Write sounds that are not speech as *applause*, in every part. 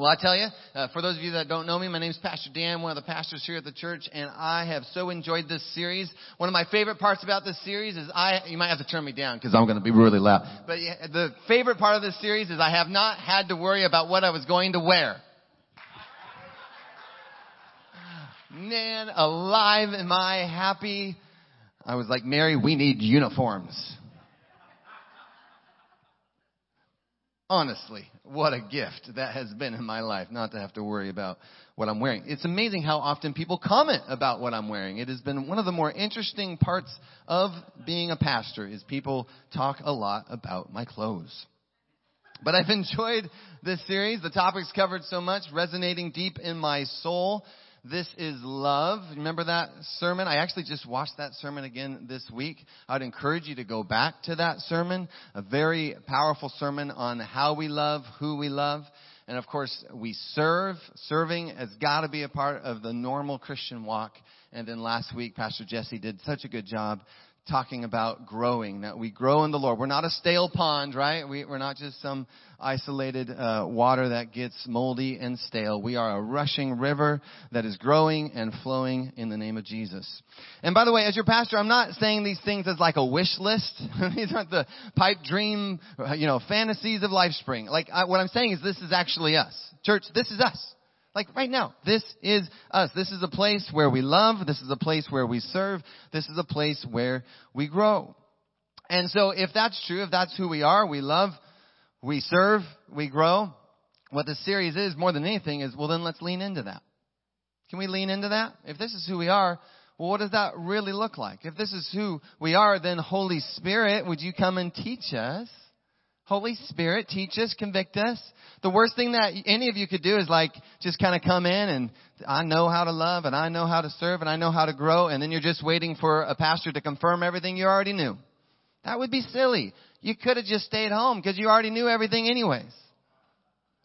Well, I tell you, uh, for those of you that don't know me, my name is Pastor Dan, one of the pastors here at the church, and I have so enjoyed this series. One of my favorite parts about this series is I, you might have to turn me down because I'm going to be really loud. But yeah, the favorite part of this series is I have not had to worry about what I was going to wear. Man, alive am I happy. I was like, Mary, we need uniforms. Honestly, what a gift that has been in my life, not to have to worry about what I'm wearing. It's amazing how often people comment about what I'm wearing. It has been one of the more interesting parts of being a pastor is people talk a lot about my clothes. But I've *laughs* enjoyed this series. The topics covered so much, resonating deep in my soul. This is love. Remember that sermon? I actually just watched that sermon again this week. I'd encourage you to go back to that sermon. A very powerful sermon on how we love, who we love. And of course, we serve. Serving has got to be a part of the normal Christian walk. And then last week, Pastor Jesse did such a good job talking about growing, that we grow in the Lord. We're not a stale pond, right? We, are not just some isolated uh, water that gets moldy and stale. We are a rushing river that is growing and flowing in the name of Jesus. And by the way, as your pastor, I'm not saying these things as like a wish list. *laughs* these aren't the pipe dream, you know, fantasies of LifeSpring. Like I, what I'm saying is this is actually us. Church, this is us. Like right now, this is us. This is a place where we love. This is a place where we serve. This is a place where we grow. And so if that's true, if that's who we are, we love, we serve, we grow, what the series is more than anything is, well then let's lean into that. Can we lean into that? If this is who we are, well what does that really look like? If this is who we are, then Holy Spirit, would you come and teach us? Holy Spirit, teach us, convict us. The worst thing that any of you could do is like just kind of come in and I know how to love and I know how to serve and I know how to grow and then you're just waiting for a pastor to confirm everything you already knew. That would be silly. You could have just stayed home because you already knew everything anyways.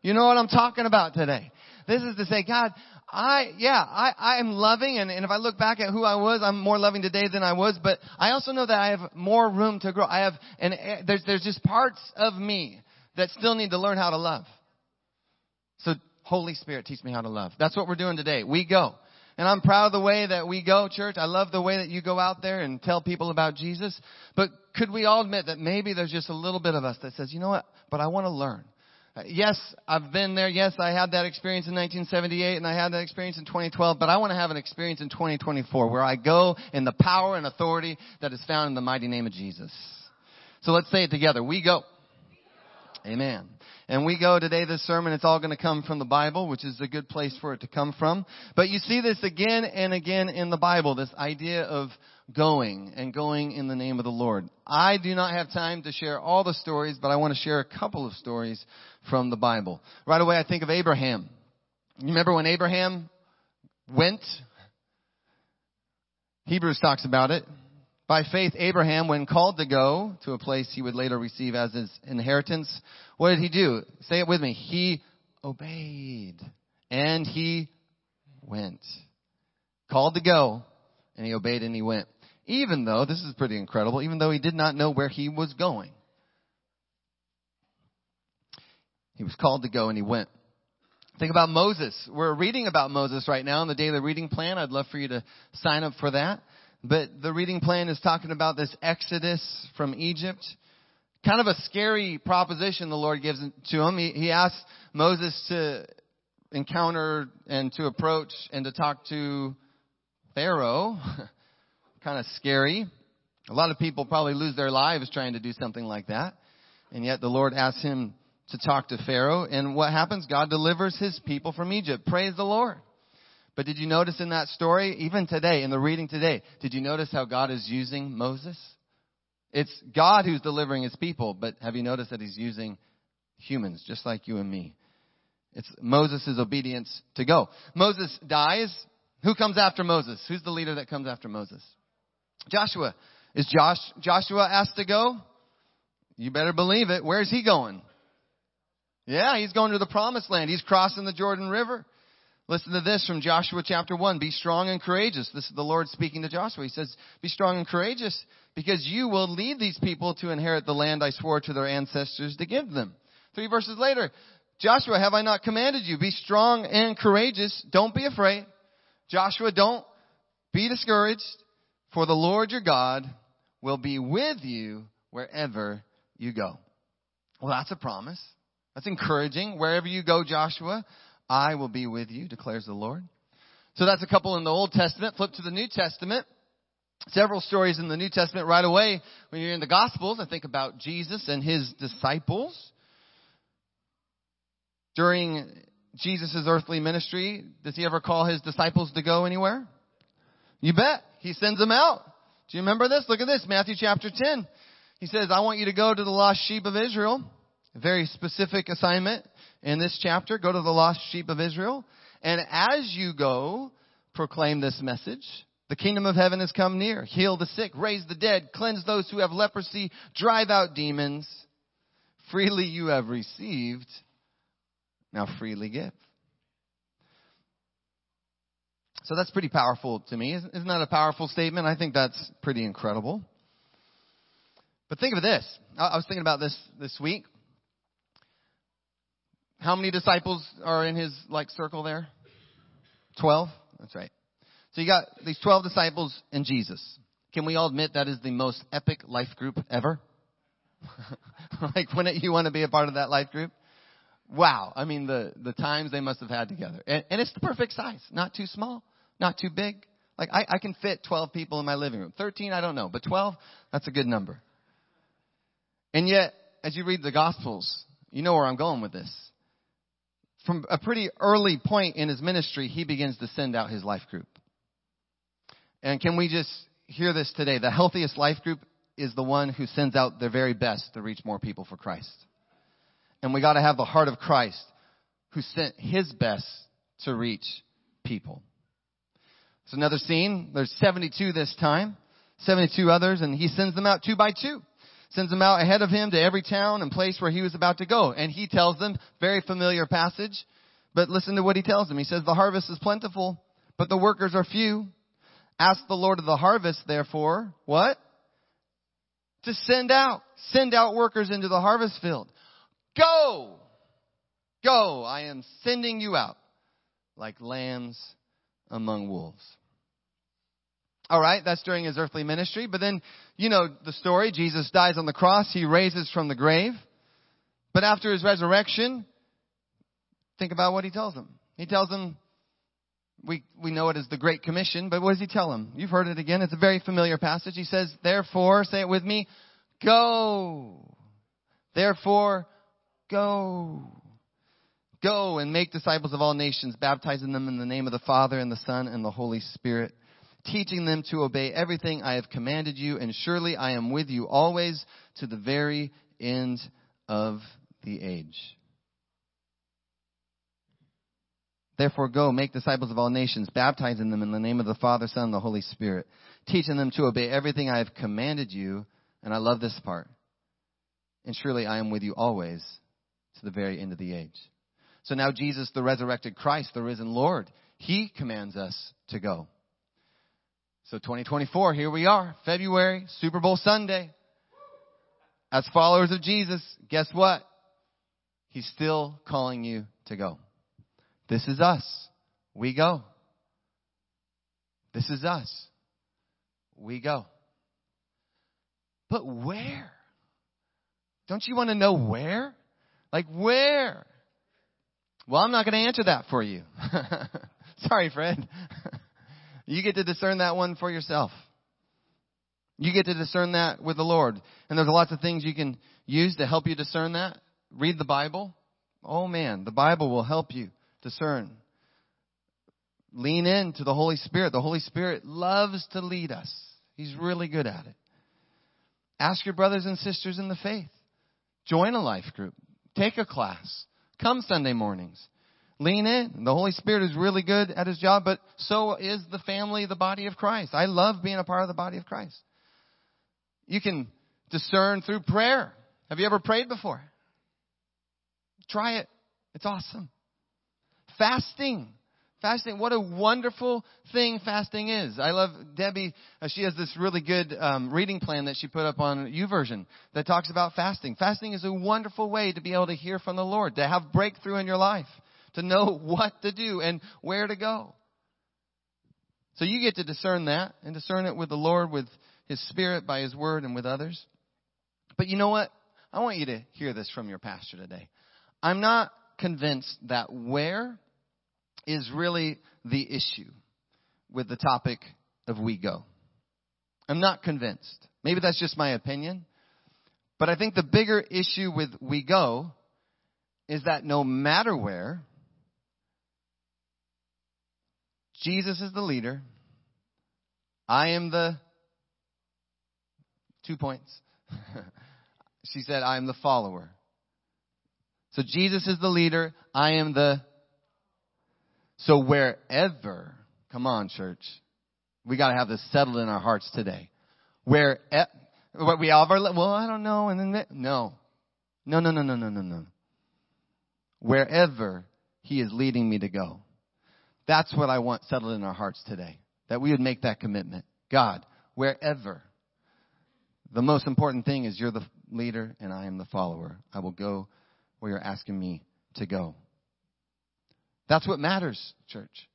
You know what I'm talking about today. This is to say, God, I, yeah, I, I am loving and, and if I look back at who I was, I'm more loving today than I was, but I also know that I have more room to grow. I have, and there's, there's just parts of me that still need to learn how to love. So Holy Spirit, teach me how to love. That's what we're doing today. We go. And I'm proud of the way that we go, church. I love the way that you go out there and tell people about Jesus. But could we all admit that maybe there's just a little bit of us that says, you know what? But I want to learn. Yes, I've been there. Yes, I had that experience in 1978 and I had that experience in 2012, but I want to have an experience in 2024 where I go in the power and authority that is found in the mighty name of Jesus. So let's say it together. We go. Amen. And we go today, this sermon, it's all going to come from the Bible, which is a good place for it to come from. But you see this again and again in the Bible, this idea of going and going in the name of the Lord. I do not have time to share all the stories, but I want to share a couple of stories from the Bible. Right away, I think of Abraham. You remember when Abraham went? Hebrews talks about it. By faith, Abraham, when called to go to a place he would later receive as his inheritance, what did he do? Say it with me. He obeyed. And he went. Called to go, and he obeyed and he went. Even though, this is pretty incredible, even though he did not know where he was going. He was called to go and he went. Think about Moses. We're reading about Moses right now in the daily reading plan. I'd love for you to sign up for that. But the reading plan is talking about this exodus from Egypt. Kind of a scary proposition the Lord gives to him. He, he asks Moses to encounter and to approach and to talk to Pharaoh. *laughs* kind of scary. A lot of people probably lose their lives trying to do something like that. And yet the Lord asks him to talk to Pharaoh. And what happens? God delivers his people from Egypt. Praise the Lord. But did you notice in that story, even today, in the reading today, did you notice how God is using Moses? It's God who's delivering his people, but have you noticed that he's using humans, just like you and me? It's Moses' obedience to go. Moses dies. Who comes after Moses? Who's the leader that comes after Moses? Joshua. Is Josh, Joshua asked to go? You better believe it. Where's he going? Yeah, he's going to the promised land. He's crossing the Jordan River. Listen to this from Joshua chapter 1. Be strong and courageous. This is the Lord speaking to Joshua. He says, Be strong and courageous because you will lead these people to inherit the land I swore to their ancestors to give them. Three verses later, Joshua, have I not commanded you? Be strong and courageous. Don't be afraid. Joshua, don't be discouraged, for the Lord your God will be with you wherever you go. Well, that's a promise. That's encouraging. Wherever you go, Joshua, I will be with you, declares the Lord. So that's a couple in the Old Testament. Flip to the New Testament. Several stories in the New Testament right away. When you're in the Gospels, I think about Jesus and his disciples. During Jesus' earthly ministry, does he ever call his disciples to go anywhere? You bet. He sends them out. Do you remember this? Look at this, Matthew chapter 10. He says, I want you to go to the lost sheep of Israel. A very specific assignment in this chapter. Go to the lost sheep of Israel. And as you go, proclaim this message. The kingdom of heaven has come near. Heal the sick, raise the dead, cleanse those who have leprosy, drive out demons. Freely you have received, now freely give. So that's pretty powerful to me. Isn't that a powerful statement? I think that's pretty incredible. But think of this. I was thinking about this this week. How many disciples are in his like circle there? Twelve? That's right. So you got these twelve disciples and Jesus. Can we all admit that is the most epic life group ever? *laughs* like wouldn't you want to be a part of that life group? Wow. I mean the, the times they must have had together. And, and it's the perfect size. Not too small, not too big. Like I, I can fit 12 people in my living room. 13, I don't know, but 12, that's a good number. And yet, as you read the Gospels, you know where I'm going with this. From a pretty early point in his ministry, he begins to send out his life group. And can we just hear this today? The healthiest life group is the one who sends out their very best to reach more people for Christ. And we gotta have the heart of Christ who sent his best to reach people. It's another scene. There's 72 this time. 72 others and he sends them out two by two sends them out ahead of him to every town and place where he was about to go. And he tells them, very familiar passage, but listen to what he tells them. He says, the harvest is plentiful, but the workers are few. Ask the Lord of the harvest, therefore, what? To send out, send out workers into the harvest field. Go! Go! I am sending you out like lambs among wolves. All right, that's during his earthly ministry. But then, you know the story. Jesus dies on the cross. He raises from the grave. But after his resurrection, think about what he tells them. He tells them, we, we know it as the Great Commission, but what does he tell them? You've heard it again. It's a very familiar passage. He says, therefore, say it with me, go. Therefore, go. Go and make disciples of all nations, baptizing them in the name of the Father and the Son and the Holy Spirit teaching them to obey everything I have commanded you, and surely I am with you always to the very end of the age. Therefore go, make disciples of all nations, baptizing them in the name of the Father, Son, and the Holy Spirit, teaching them to obey everything I have commanded you, and I love this part. And surely I am with you always to the very end of the age. So now Jesus, the resurrected Christ, the risen Lord, He commands us to go. So 2024, here we are, February, Super Bowl Sunday. As followers of Jesus, guess what? He's still calling you to go. This is us. We go. This is us. We go. But where? Don't you want to know where? Like where? Well, I'm not going to answer that for you. *laughs* Sorry, Fred. *laughs* You get to discern that one for yourself. You get to discern that with the Lord. And there's lots of things you can use to help you discern that. Read the Bible. Oh man, the Bible will help you discern. Lean into the Holy Spirit. The Holy Spirit loves to lead us. He's really good at it. Ask your brothers and sisters in the faith. Join a life group. Take a class. Come Sunday mornings. Lean in. The Holy Spirit is really good at his job, but so is the family, the body of Christ. I love being a part of the body of Christ. You can discern through prayer. Have you ever prayed before? Try it. It's awesome. Fasting. Fasting, what a wonderful thing fasting is. I love Debbie. Uh, she has this really good um, reading plan that she put up on YouVersion that talks about fasting. Fasting is a wonderful way to be able to hear from the Lord, to have breakthrough in your life, to know *laughs* what to do and where to go. So you get to discern that and discern it with the Lord, with His Spirit, by His Word, and with others. But you know what? I want you to hear this from your pastor today. I'm not convinced that where is really the issue with the topic of we go. I'm not convinced. Maybe that's just my opinion. But I think the bigger issue with we go is that no matter where, Jesus is the leader. I am the two points. *laughs* she said, I am the follower. So Jesus is the leader. I am the so wherever, come on, church, we got to have this settled in our hearts today. Where what we all have our well, I don't know, and then no, no, no, no, no, no, no, no. Wherever He is leading me to go, that's what I want settled in our hearts today. That we would make that commitment. God, wherever. The most important thing is you're the leader and I am the follower. I will go where you're asking me to go. That's what matters, church.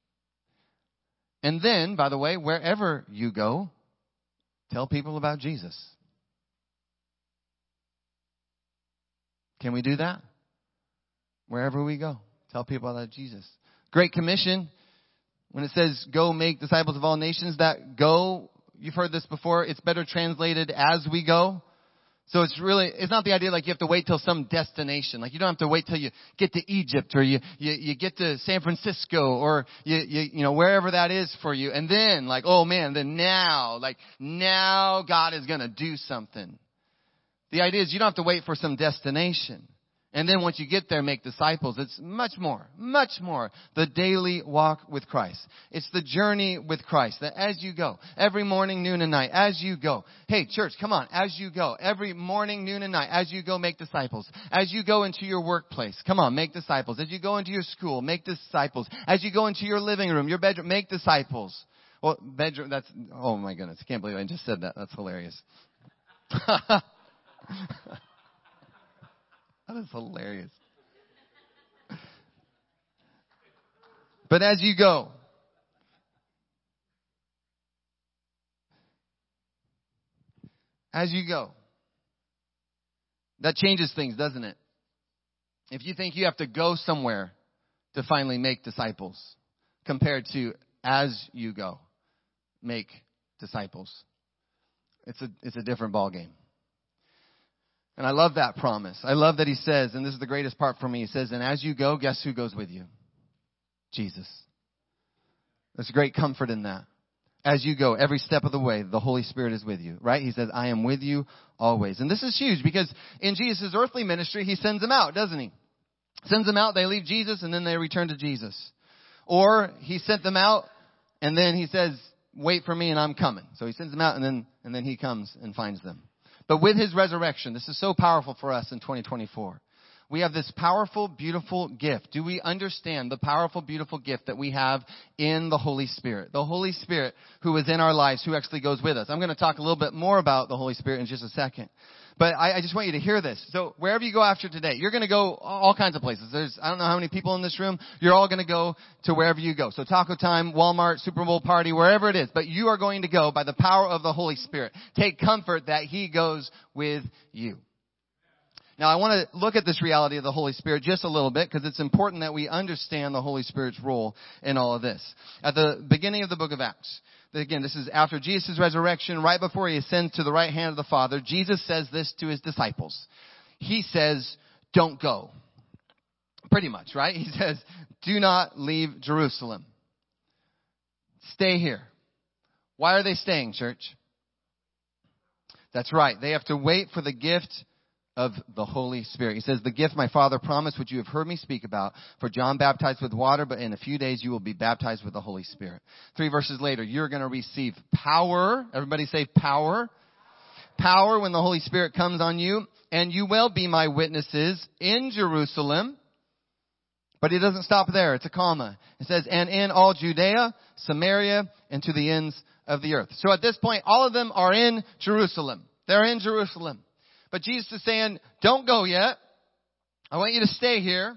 And then, by the way, wherever you go, tell people about Jesus. Can we do that? Wherever we go, tell people about Jesus. Great Commission, when it says go make disciples of all nations, that go, you've heard this before, it's better translated as we go. So it's really, it's not the idea like you have to wait till some destination. Like you don't have to wait till you get to Egypt or you, you, you get to San Francisco or you, you, you know, wherever that is for you. And then like, oh man, then now, like now God is gonna do something. The idea is you don't have to wait for some destination. And then once you get there, make disciples. It's much more, much more the daily walk with Christ. It's the journey with Christ that as you go, every morning, noon, and night, as you go. Hey, church, come on, as you go, every morning, noon, and night, as you go, make disciples. As you go into your workplace, come on, make disciples. As you go into your school, make disciples. As you go into your living room, your bedroom, make disciples. Well, bedroom, that's, oh my goodness, I can't believe I just said that. That's hilarious. *laughs* That is hilarious. But as you go, as you go, that changes things, doesn't it? If you think you have to go somewhere to finally make disciples, compared to as you go, make disciples, it's a, it's a different ballgame. And I love that promise. I love that he says, and this is the greatest part for me, he says, and as you go, guess who goes with you? Jesus. There's great comfort in that. As you go, every step of the way, the Holy Spirit is with you, right? He says, I am with you always. And this is huge because in Jesus' earthly ministry, he sends them out, doesn't he? Sends them out, they leave Jesus, and then they return to Jesus. Or he sent them out, and then he says, wait for me and I'm coming. So he sends them out, and then, and then he comes and finds them. But with his resurrection, this is so powerful for us in 2024. We have this powerful, beautiful gift. Do we understand the powerful, beautiful gift that we have in the Holy Spirit? The Holy Spirit who is in our lives, who actually goes with us. I'm going to talk a little bit more about the Holy Spirit in just a second. But I, I just want you to hear this. So wherever you go after today, you're going to go all kinds of places. There's, I don't know how many people in this room. You're all going to go to wherever you go. So taco time, Walmart, Super Bowl party, wherever it is. But you are going to go by the power of the Holy Spirit. Take comfort that He goes with you. Now I want to look at this reality of the Holy Spirit just a little bit because it's important that we understand the Holy Spirit's role in all of this. At the beginning of the book of Acts, Again, this is after Jesus' resurrection, right before he ascends to the right hand of the Father. Jesus says this to his disciples. He says, don't go. Pretty much, right? He says, do not leave Jerusalem. Stay here. Why are they staying, church? That's right. They have to wait for the gift of the Holy Spirit. He says, the gift my Father promised, which you have heard me speak about, for John baptized with water, but in a few days you will be baptized with the Holy Spirit. Three verses later, you're going to receive power. Everybody say power. Power when the Holy Spirit comes on you, and you will be my witnesses in Jerusalem, But he doesn't stop there. It's a comma. It says, and in all Judea, Samaria, and to the ends of the earth. So at this point, all of them are in Jerusalem. They're in Jerusalem. But Jesus is saying, don't go yet. I want you to stay here,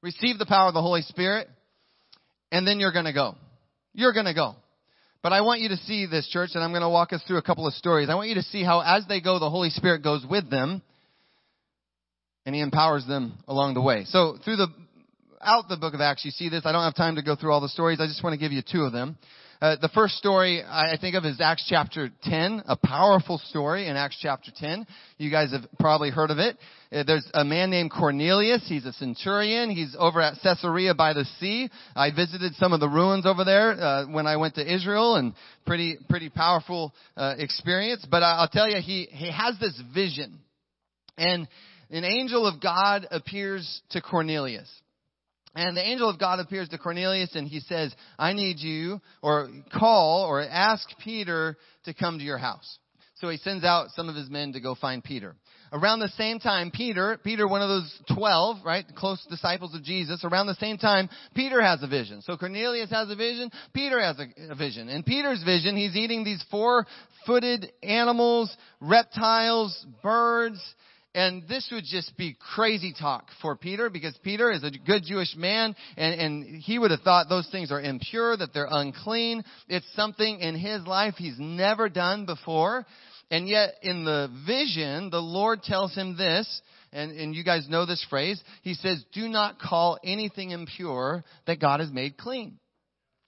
receive the power of the Holy Spirit, and then you're gonna go. You're gonna go. But I want you to see this church, and I'm going to walk us through a couple of stories. I want you to see how as they go, the Holy Spirit goes with them, and He empowers them along the way. So through the, out the book of Acts, you see this. I don't have time to go through all the stories. I just want to give you two of them. Uh, the first story I think of is Acts chapter 10, a powerful story in Acts chapter 10. You guys have probably heard of it. Uh, there's a man named Cornelius. He's a centurion. He's over at Caesarea by the sea. I visited some of the ruins over there uh, when I went to Israel, and pretty pretty powerful uh, experience. But I'll tell you, he he has this vision, and an angel of God appears to Cornelius. And the angel of God appears to Cornelius and he says, I need you, or call, or ask Peter to come to your house. So he sends out some of his men to go find Peter. Around the same time, Peter, Peter, one of those twelve, right, close disciples of Jesus, around the same time, Peter has a vision. So Cornelius has a vision, Peter has a, a vision. In Peter's vision, he's eating these four-footed animals, reptiles, birds, and this would just be crazy talk for Peter because Peter is a good Jewish man and, and he would have thought those things are impure, that they're unclean. It's something in his life he's never done before. And yet in the vision, the Lord tells him this, and, and you guys know this phrase. He says, do not call anything impure that God has made clean.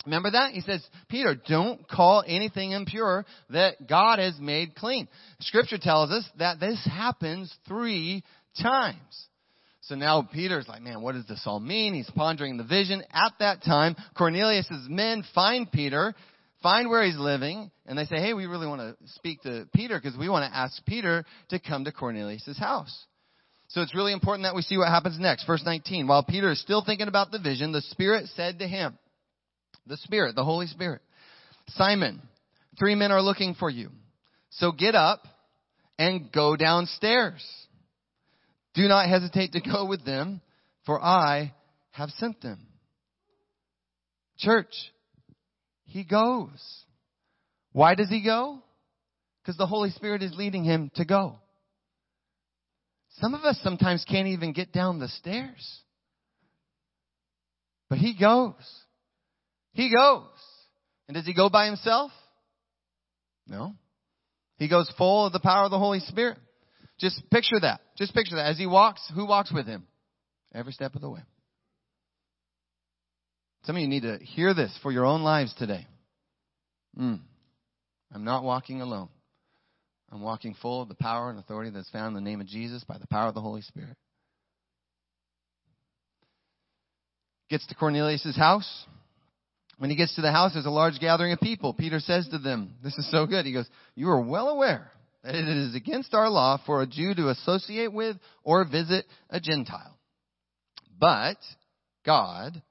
Remember that? He says, Peter, don't call anything impure that God has made clean. Scripture tells us that this happens three times. So now Peter's like, man, what does this all mean? He's pondering the vision. At that time, Cornelius' men find Peter, find where he's living, and they say, hey, we really want to speak to Peter because we want to ask Peter to come to Cornelius' house. So it's really important that we see what happens next. Verse 19. While Peter is still thinking about the vision, the Spirit said to him, the Spirit, the Holy Spirit. Simon, three men are looking for you. So get up and go downstairs. Do not hesitate to go with them, for I have sent them. Church, he goes. Why does he go? Because the Holy Spirit is leading him to go. Some of us sometimes can't even get down the stairs. But he goes. He goes. And does he go by himself? No. He goes full of the power of the Holy Spirit. Just picture that. Just picture that. As he walks, who walks with him? Every step of the way. Some of you need to hear this for your own lives today. Mm. I'm not walking alone. I'm walking full of the power and authority that's found in the name of Jesus by the power of the Holy Spirit. Gets to Cornelius' house. When he gets to the house, there's a large gathering of people. Peter says to them, this is so good. He goes, you are well aware that it is against our law for a Jew to associate with or visit a Gentile. But God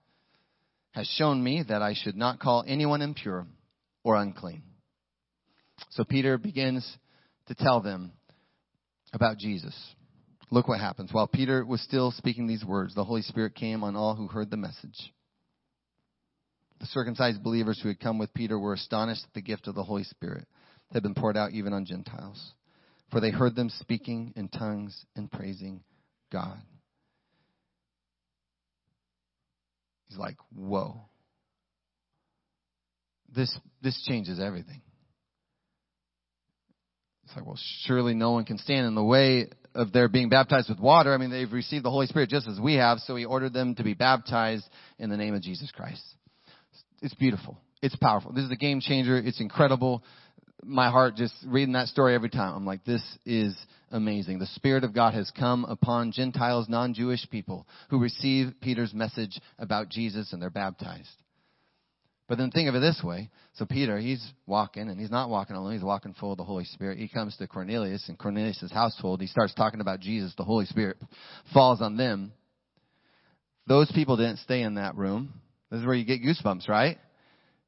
has shown me that I should not call anyone impure or unclean. So Peter begins to tell them about Jesus. Look what happens. While Peter was still speaking these words, the Holy Spirit came on all who heard the message. The circumcised believers who had come with Peter were astonished at the gift of the Holy Spirit that had been poured out even on Gentiles, for they heard them speaking in tongues and praising God. He's like, whoa. This, this changes everything. It's like, well, surely no one can stand in the way of their being baptized with water. I mean, they've received the Holy Spirit just as we have, so he ordered them to be baptized in the name of Jesus Christ. It's beautiful. It's powerful. This is a game changer. It's incredible. My heart just reading that story every time. I'm like, this is amazing. The Spirit of God has come upon Gentiles, non-Jewish people who receive Peter's message about Jesus and they're baptized. But then think of it this way. So Peter, he's walking and he's not walking alone. He's walking full of the Holy Spirit. He comes to Cornelius and Cornelius' household. He starts talking about Jesus. The Holy Spirit falls on them. Those people didn't stay in that room. This is where you get goosebumps, right?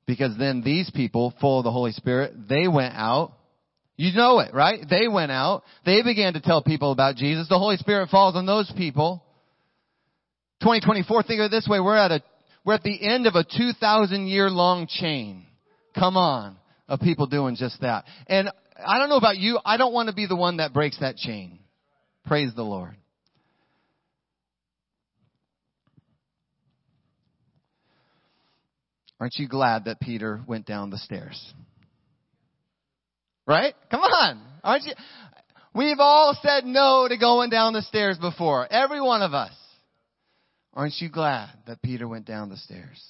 Because then these people, full of the Holy Spirit, they went out. You know it, right? They went out. They began to tell people about Jesus. The Holy Spirit falls on those people. 2024, think of it this way, we're at a, we're at the end of a 2,000 year long chain. Come on, of people doing just that. And I don't know about you, I don't want to be the one that breaks that chain. Praise the Lord. Aren't you glad that Peter went down the stairs? Right? Come on. Aren't you? We've all said no to going down the stairs before. Every one of us. Aren't you glad that Peter went down the stairs?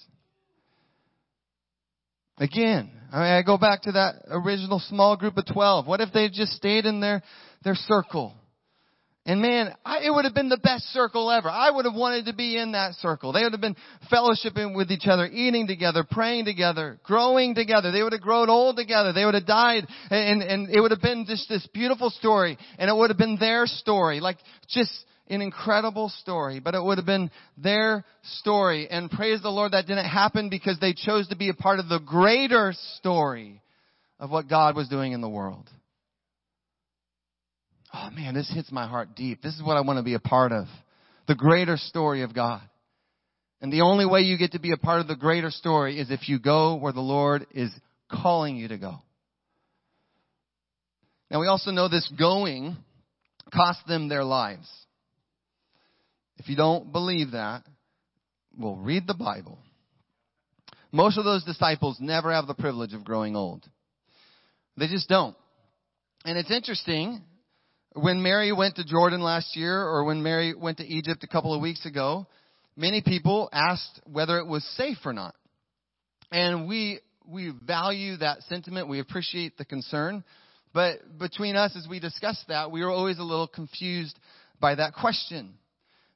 Again, I, mean, I go back to that original small group of 12. What if they just stayed in their, their circle? And man, I, it would have been the best circle ever. I would have wanted to be in that circle. They would have been fellowshipping with each other, eating together, praying together, growing together. They would have grown old together. They would have died and, and it would have been just this beautiful story and it would have been their story. Like just an incredible story, but it would have been their story. And praise the Lord that didn't happen because they chose to be a part of the greater story of what God was doing in the world oh man, this hits my heart deep. This is what I want to be a part of. The greater story of God. And the only way you get to be a part of the greater story is if you go where the Lord is calling you to go. Now we also know this going cost them their lives. If you don't believe that, well, read the Bible. Most of those disciples never have the privilege of growing old. They just don't. And it's interesting when Mary went to Jordan last year or when Mary went to Egypt a couple of weeks ago, many people asked whether it was safe or not. And we, we value that sentiment. We appreciate the concern. But between us, as we discussed that, we were always a little confused by that question.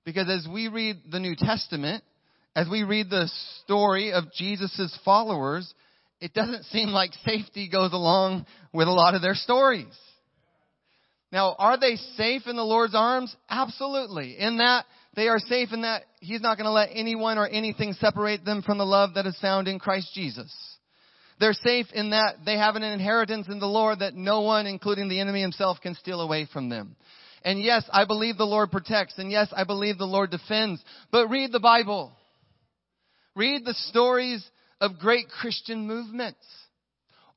Because as we read the New Testament, as we read the story of Jesus' followers, it doesn't seem like safety goes along with a lot of their stories. Now, are they safe in the Lord's arms? Absolutely. In that, they are safe in that He's not going to let anyone or anything separate them from the love that is found in Christ Jesus. They're safe in that they have an inheritance in the Lord that no one, including the enemy himself, can steal away from them. And yes, I believe the Lord protects, and yes, I believe the Lord defends, but read the Bible. Read the stories of great Christian movements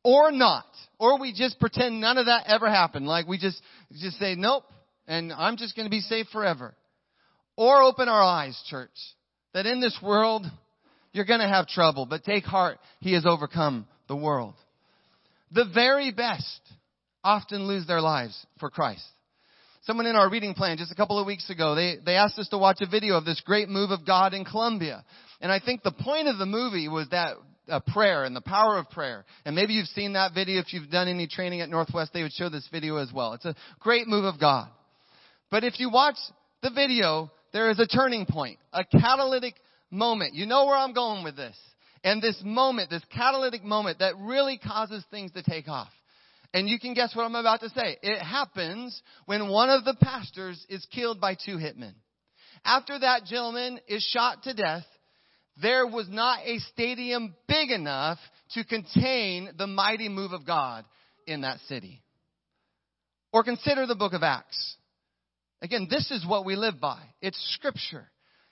or not. Or we just pretend none of that ever happened. Like we just, just say, nope, and I'm just going to be safe forever. Or open our eyes, church, that in this world, you're going to have trouble, but take heart, He has overcome the world. The very best often lose their lives for Christ. Someone in our reading plan just a couple of weeks ago, they, they asked us to watch a video of this great move of God in Colombia. And I think the point of the movie was that uh, prayer and the power of prayer. And maybe you've seen that video. If you've done any training at Northwest, they would show this video as well. It's a great move of God. But if you watch the video, there is a turning point, a catalytic moment. You know where I'm going with this. And this moment, this catalytic moment that really causes things to take off. And you can guess what I'm about to say. It happens when one of the pastors is killed by two hitmen. After that gentleman is shot to death, there was not a stadium big enough to contain the mighty move of God in that city. Or consider the book of Acts. Again, this is what we live by. It's scripture.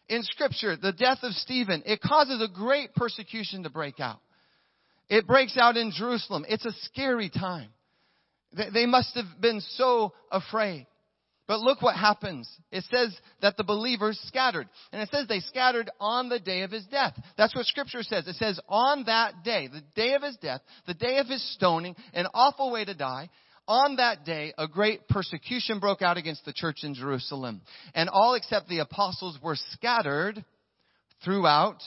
In scripture, the death of Stephen, it causes a great persecution to break out. It breaks out in Jerusalem. It's a scary time. They must have been so afraid. But look what happens. It says that the believers scattered. And it says they scattered on the day of his death. That's what scripture says. It says on that day, the day of his death, the day of his stoning, an awful way to die, on that day, a great persecution broke out against the church in Jerusalem. And all except the apostles were scattered throughout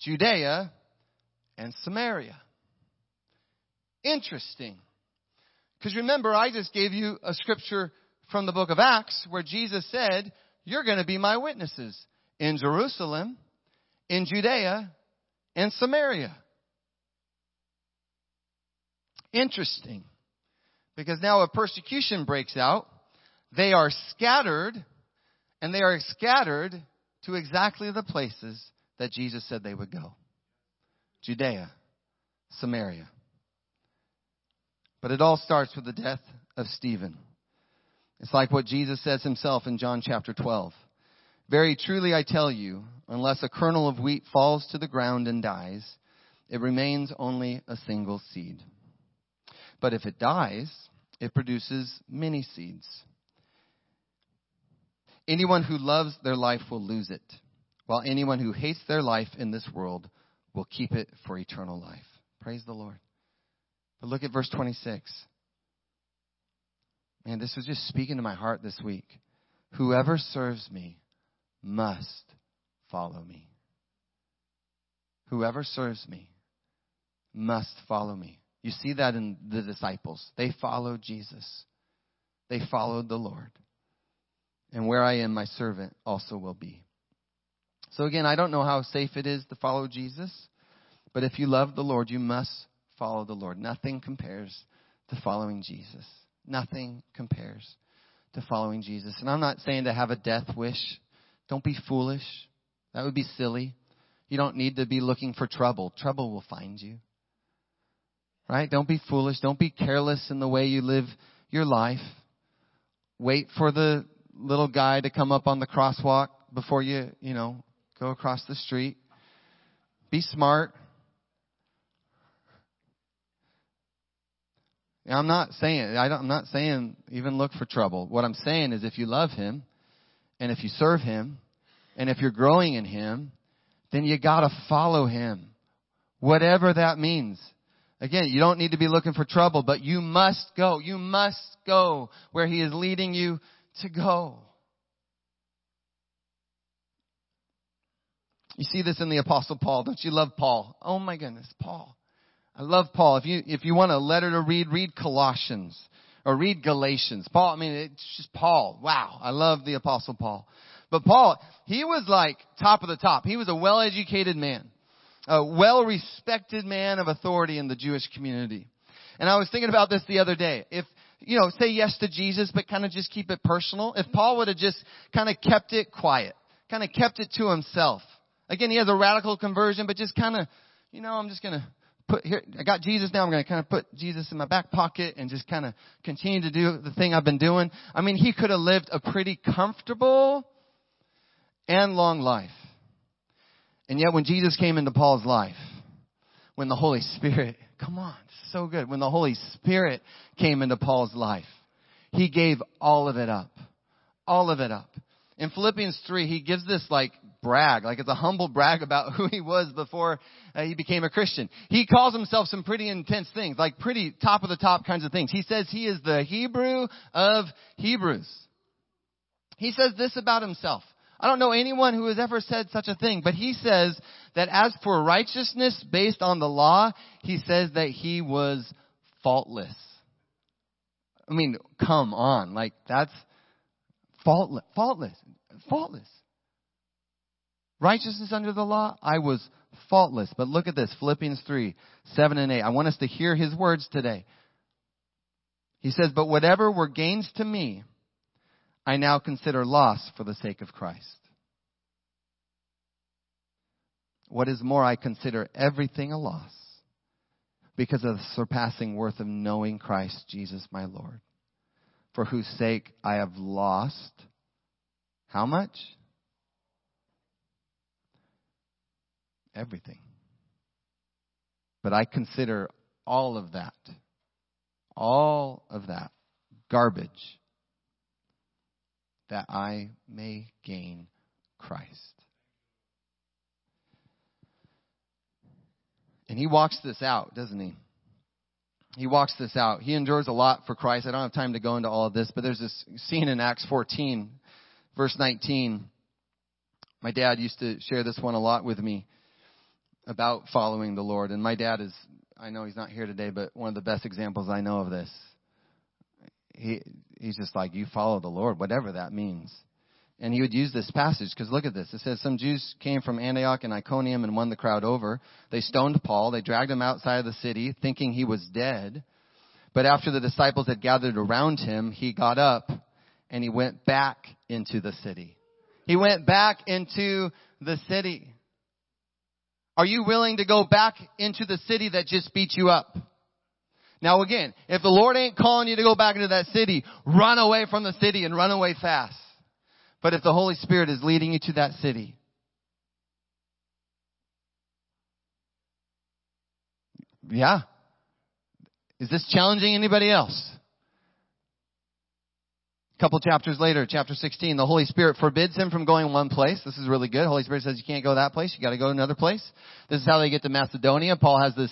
Judea and Samaria. Interesting. Because remember, I just gave you a scripture from the book of Acts where Jesus said, You're going to be my witnesses in Jerusalem, in Judea, and Samaria. Interesting. Because now a persecution breaks out. They are scattered, and they are scattered to exactly the places that Jesus said they would go Judea, Samaria. But it all starts with the death of Stephen. It's like what Jesus says himself in John chapter 12. Very truly I tell you, unless a kernel of wheat falls to the ground and dies, it remains only a single seed. But if it dies, it produces many seeds. Anyone who loves their life will lose it, while anyone who hates their life in this world will keep it for eternal life. Praise the Lord. But look at verse 26. Man, this was just speaking to my heart this week. Whoever serves me must follow me. Whoever serves me must follow me. You see that in the disciples. They followed Jesus. They followed the Lord. And where I am, my servant also will be. So again, I don't know how safe it is to follow Jesus, but if you love the Lord, you must follow the Lord. Nothing compares to following Jesus. Nothing compares to following Jesus. And I'm not saying to have a death wish. Don't be foolish. That would be silly. You don't need to be looking for trouble. Trouble will find you. Right? Don't be foolish. Don't be careless in the way you live your life. Wait for the little guy to come up on the crosswalk before you, you know, go across the street. Be smart. I'm not saying I am not saying even look for trouble. What I'm saying is if you love him and if you serve him and if you're growing in him, then you got to follow him. Whatever that means. Again, you don't need to be looking for trouble, but you must go. You must go where he is leading you to go. You see this in the apostle Paul. Don't you love Paul? Oh my goodness, Paul. I love Paul. If you, if you want a letter to read, read Colossians or read Galatians. Paul, I mean, it's just Paul. Wow. I love the apostle Paul. But Paul, he was like top of the top. He was a well-educated man, a well-respected man of authority in the Jewish community. And I was thinking about this the other day. If, you know, say yes to Jesus, but kind of just keep it personal. If Paul would have just kind of kept it quiet, kind of kept it to himself. Again, he has a radical conversion, but just kind of, you know, I'm just going to put here, I got Jesus now. I'm going to kind of put Jesus in my back pocket and just kind of continue to do the thing I've been doing. I mean, he could have lived a pretty comfortable and long life. And yet when Jesus came into Paul's life, when the Holy Spirit, come on, so good. When the Holy Spirit came into Paul's life, he gave all of it up. All of it up. In Philippians 3, he gives this like brag, like it's a humble brag about *laughs* who he was before uh, he became a Christian. He calls himself some pretty intense things, like pretty top of the top kinds of things. He says he is the Hebrew of Hebrews. He says this about himself. I don't know anyone who has ever said such a thing, but he says that as for righteousness based on the law, he says that he was faultless. I mean, come on, like that's faultless, faultless, faultless. Righteousness under the law, I was faultless. But look at this, Philippians 3, 7 and 8. I want us to hear his words today. He says, But whatever were gains to me, I now consider loss for the sake of Christ. What is more, I consider everything a loss because of the surpassing worth of knowing Christ Jesus my Lord, for whose sake I have lost how much? Everything. But I consider all of that, all of that garbage that I may gain Christ. And he walks this out, doesn't he? He walks this out. He endures a lot for Christ. I don't have time to go into all of this, but there's this scene in Acts 14, verse 19. My dad used to share this one a lot with me about following the Lord. And my dad is, I know he's not here today, but one of the best examples I know of this. He, he's just like, you follow the Lord, whatever that means. And he would use this passage because look at this. It says some Jews came from Antioch and Iconium and won the crowd over. They stoned Paul. They dragged him outside of the city thinking he was dead. But after the disciples had gathered around him, he got up and he went back into the city. He went back into the city. Are you willing to go back into the city that just beat you up? Now again, if the Lord ain't calling you to go back into that city, run away from the city and run away fast. But if the Holy Spirit is leading you to that city, yeah. Is this challenging anybody else? A couple chapters later, chapter 16, the Holy Spirit forbids him from going one place. This is really good. Holy Spirit says you can't go that place. You got to go another place. This is how they get to Macedonia. Paul has this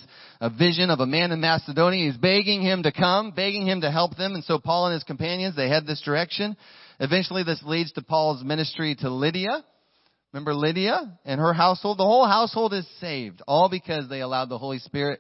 vision of a man in Macedonia. He's begging him to come, begging him to help them. And so Paul and his companions, they head this direction. Eventually this leads to Paul's ministry to Lydia. Remember Lydia and her household? The whole household is saved. All because they allowed the Holy Spirit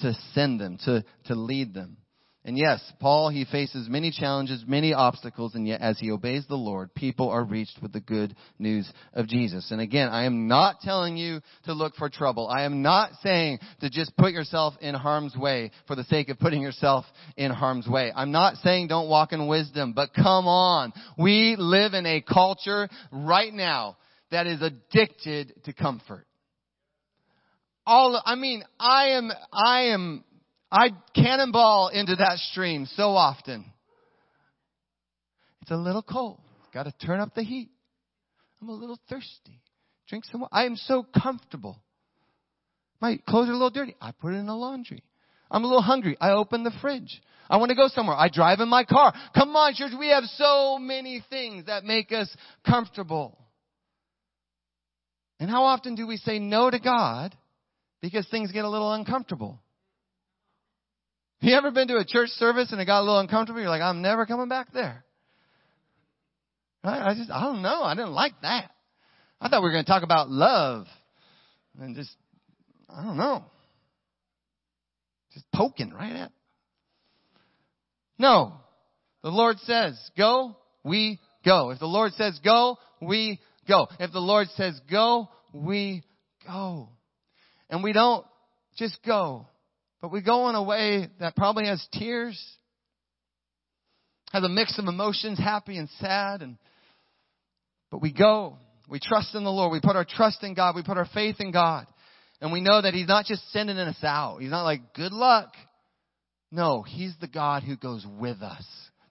to send them, to, to lead them. And yes, Paul, he faces many challenges, many obstacles, and yet as he obeys the Lord, people are reached with the good news of Jesus. And again, I am not telling you to look for trouble. I am not saying to just put yourself in harm's way for the sake of putting yourself in harm's way. I'm not saying don't walk in wisdom, but come on. We live in a culture right now that is addicted to comfort. All, I mean, I am, I am I cannonball into that stream so often. It's a little cold. Got to turn up the heat. I'm a little thirsty. Drink some water. I am so comfortable. My clothes are a little dirty. I put it in the laundry. I'm a little hungry. I open the fridge. I want to go somewhere. I drive in my car. Come on, church. We have so many things that make us comfortable. And how often do we say no to God because things get a little uncomfortable? You ever been to a church service and it got a little uncomfortable? You're like, I'm never coming back there. Right? I just, I don't know. I didn't like that. I thought we were going to talk about love and just, I don't know. Just poking right at. No. The Lord says, go, we go. If the Lord says go, we go. If the Lord says go, we go. And we don't just go. But we go in a way that probably has tears, has a mix of emotions, happy and sad, and but we go. We trust in the Lord. We put our trust in God. We put our faith in God. And we know that He's not just sending us out. He's not like, good luck. No, He's the God who goes with us.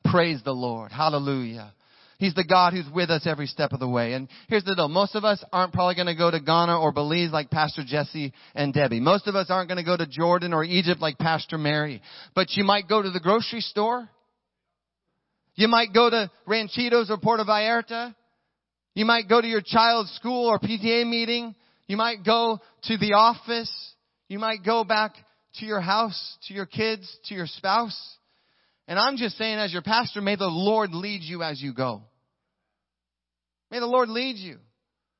Praise the Lord. Hallelujah. He's the God who's with us every step of the way. And here's the deal. Most of us aren't probably going to go to Ghana or Belize like Pastor Jesse and Debbie. Most of us aren't going to go to Jordan or Egypt like Pastor Mary. But you might go to the grocery store. You might go to Ranchitos or Puerto Vallarta. You might go to your child's school or PTA meeting. You might go to the office. You might go back to your house, to your kids, to your spouse. And I'm just saying as your pastor, may the Lord lead you as you go. May the Lord lead you.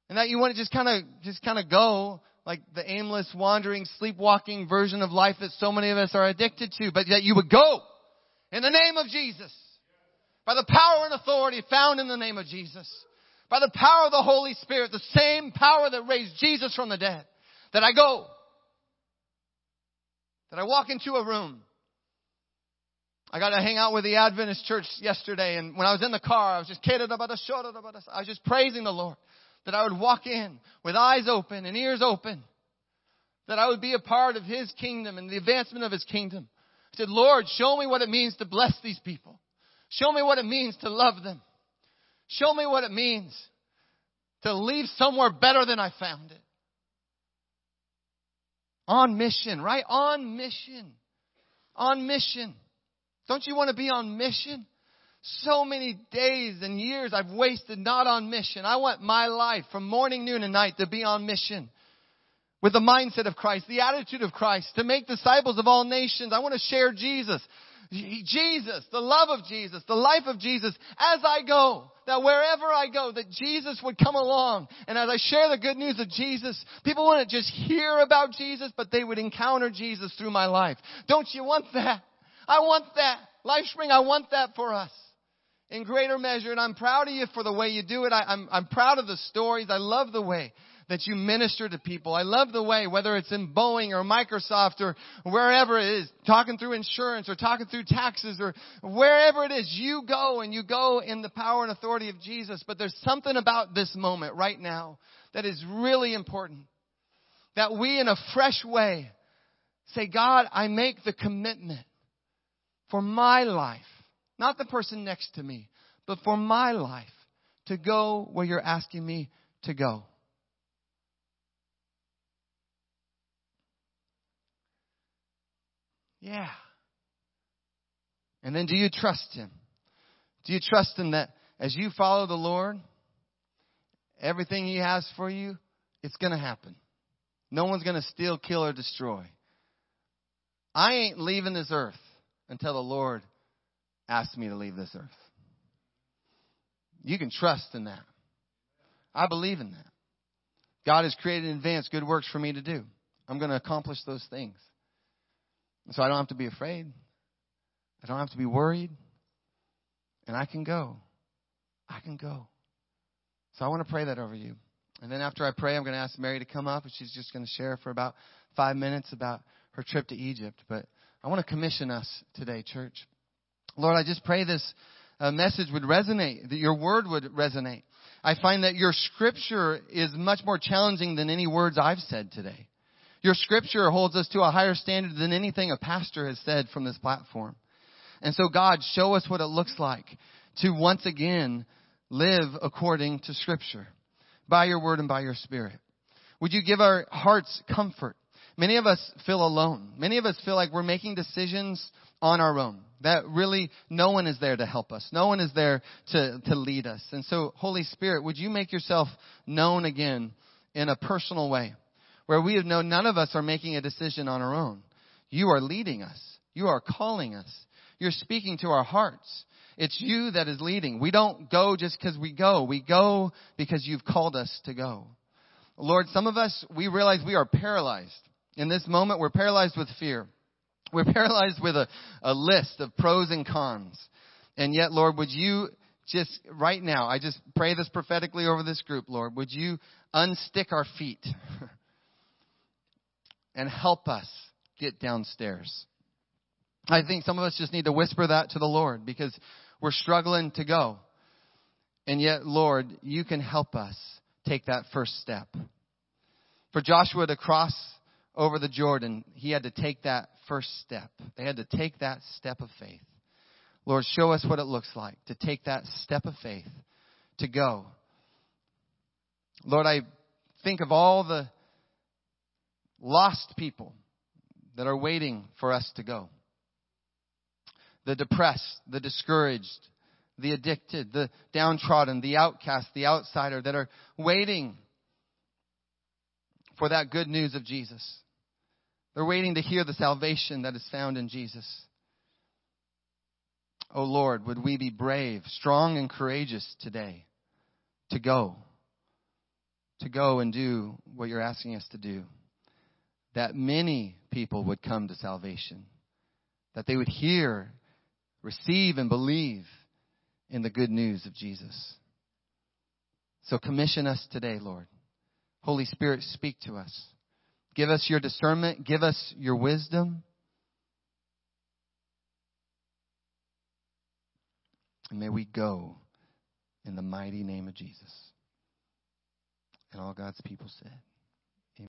And that you want to just kind of, just kind of go like the aimless, wandering, sleepwalking version of life that so many of us are addicted to, but that you would go in the name of Jesus. By the power and authority found in the name of Jesus. By the power of the Holy Spirit, the same power that raised Jesus from the dead. That I go. That I walk into a room I got to hang out with the Adventist church yesterday, and when I was in the car, I was just kidding about the I was just praising the Lord that I would walk in with eyes open and ears open, that I would be a part of His kingdom and the advancement of His kingdom. I said, Lord, show me what it means to bless these people. Show me what it means to love them. Show me what it means to leave somewhere better than I found it. On mission, right? On mission. On mission. Don't you want to be on mission? So many days and years I've wasted not on mission. I want my life from morning, noon, and night to be on mission with the mindset of Christ, the attitude of Christ, to make disciples of all nations. I want to share Jesus. Jesus, the love of Jesus, the life of Jesus as I go. That wherever I go, that Jesus would come along. And as I share the good news of Jesus, people wouldn't just hear about Jesus, but they would encounter Jesus through my life. Don't you want that? I want that. Life Spring, I want that for us in greater measure. And I'm proud of you for the way you do it. I, I'm, I'm proud of the stories. I love the way that you minister to people. I love the way, whether it's in Boeing or Microsoft or wherever it is, talking through insurance or talking through taxes or wherever it is, you go and you go in the power and authority of Jesus. But there's something about this moment right now that is really important. That we in a fresh way say, God, I make the commitment for my life, not the person next to me, but for my life to go where you're asking me to go. Yeah. And then do you trust Him? Do you trust Him that as you follow the Lord, everything He has for you, it's going to happen? No one's going to steal, kill, or destroy. I ain't leaving this earth until the Lord asks me to leave this earth. You can trust in that. I believe in that. God has created in advance good works for me to do. I'm going to accomplish those things. So I don't have to be afraid. I don't have to be worried. And I can go. I can go. So I want to pray that over you. And then after I pray, I'm going to ask Mary to come up, and she's just going to share for about five minutes about her trip to Egypt. But I want to commission us today, church. Lord, I just pray this uh, message would resonate, that your word would resonate. I find that your scripture is much more challenging than any words I've said today. Your scripture holds us to a higher standard than anything a pastor has said from this platform. And so God, show us what it looks like to once again live according to scripture by your word and by your spirit. Would you give our hearts comfort? Many of us feel alone. Many of us feel like we're making decisions on our own. That really no one is there to help us. No one is there to, to lead us. And so, Holy Spirit, would you make yourself known again in a personal way? where we have known none of us are making a decision on our own. You are leading us. You are calling us. You're speaking to our hearts. It's you that is leading. We don't go just because we go. We go because you've called us to go. Lord, some of us, we realize we are paralyzed. In this moment, we're paralyzed with fear. We're *laughs* paralyzed with a, a list of pros and cons. And yet, Lord, would you just right now, I just pray this prophetically over this group, Lord, would you unstick our feet? *laughs* and help us get downstairs. I think some of us just need to whisper that to the Lord because we're struggling to go. And yet, Lord, you can help us take that first step. For Joshua to cross over the Jordan, he had to take that first step. They had to take that step of faith. Lord, show us what it looks like to take that step of faith to go. Lord, I think of all the lost people that are waiting for us to go. The depressed, the discouraged, the addicted, the downtrodden, the outcast, the outsider that are waiting for that good news of Jesus. They're waiting to hear the salvation that is found in Jesus. Oh Lord, would we be brave, strong, and courageous today to go, to go and do what you're asking us to do that many people would come to salvation, that they would hear, receive, and believe in the good news of Jesus. So commission us today, Lord. Holy Spirit, speak to us. Give us your discernment. Give us your wisdom. And may we go in the mighty name of Jesus. And all God's people said.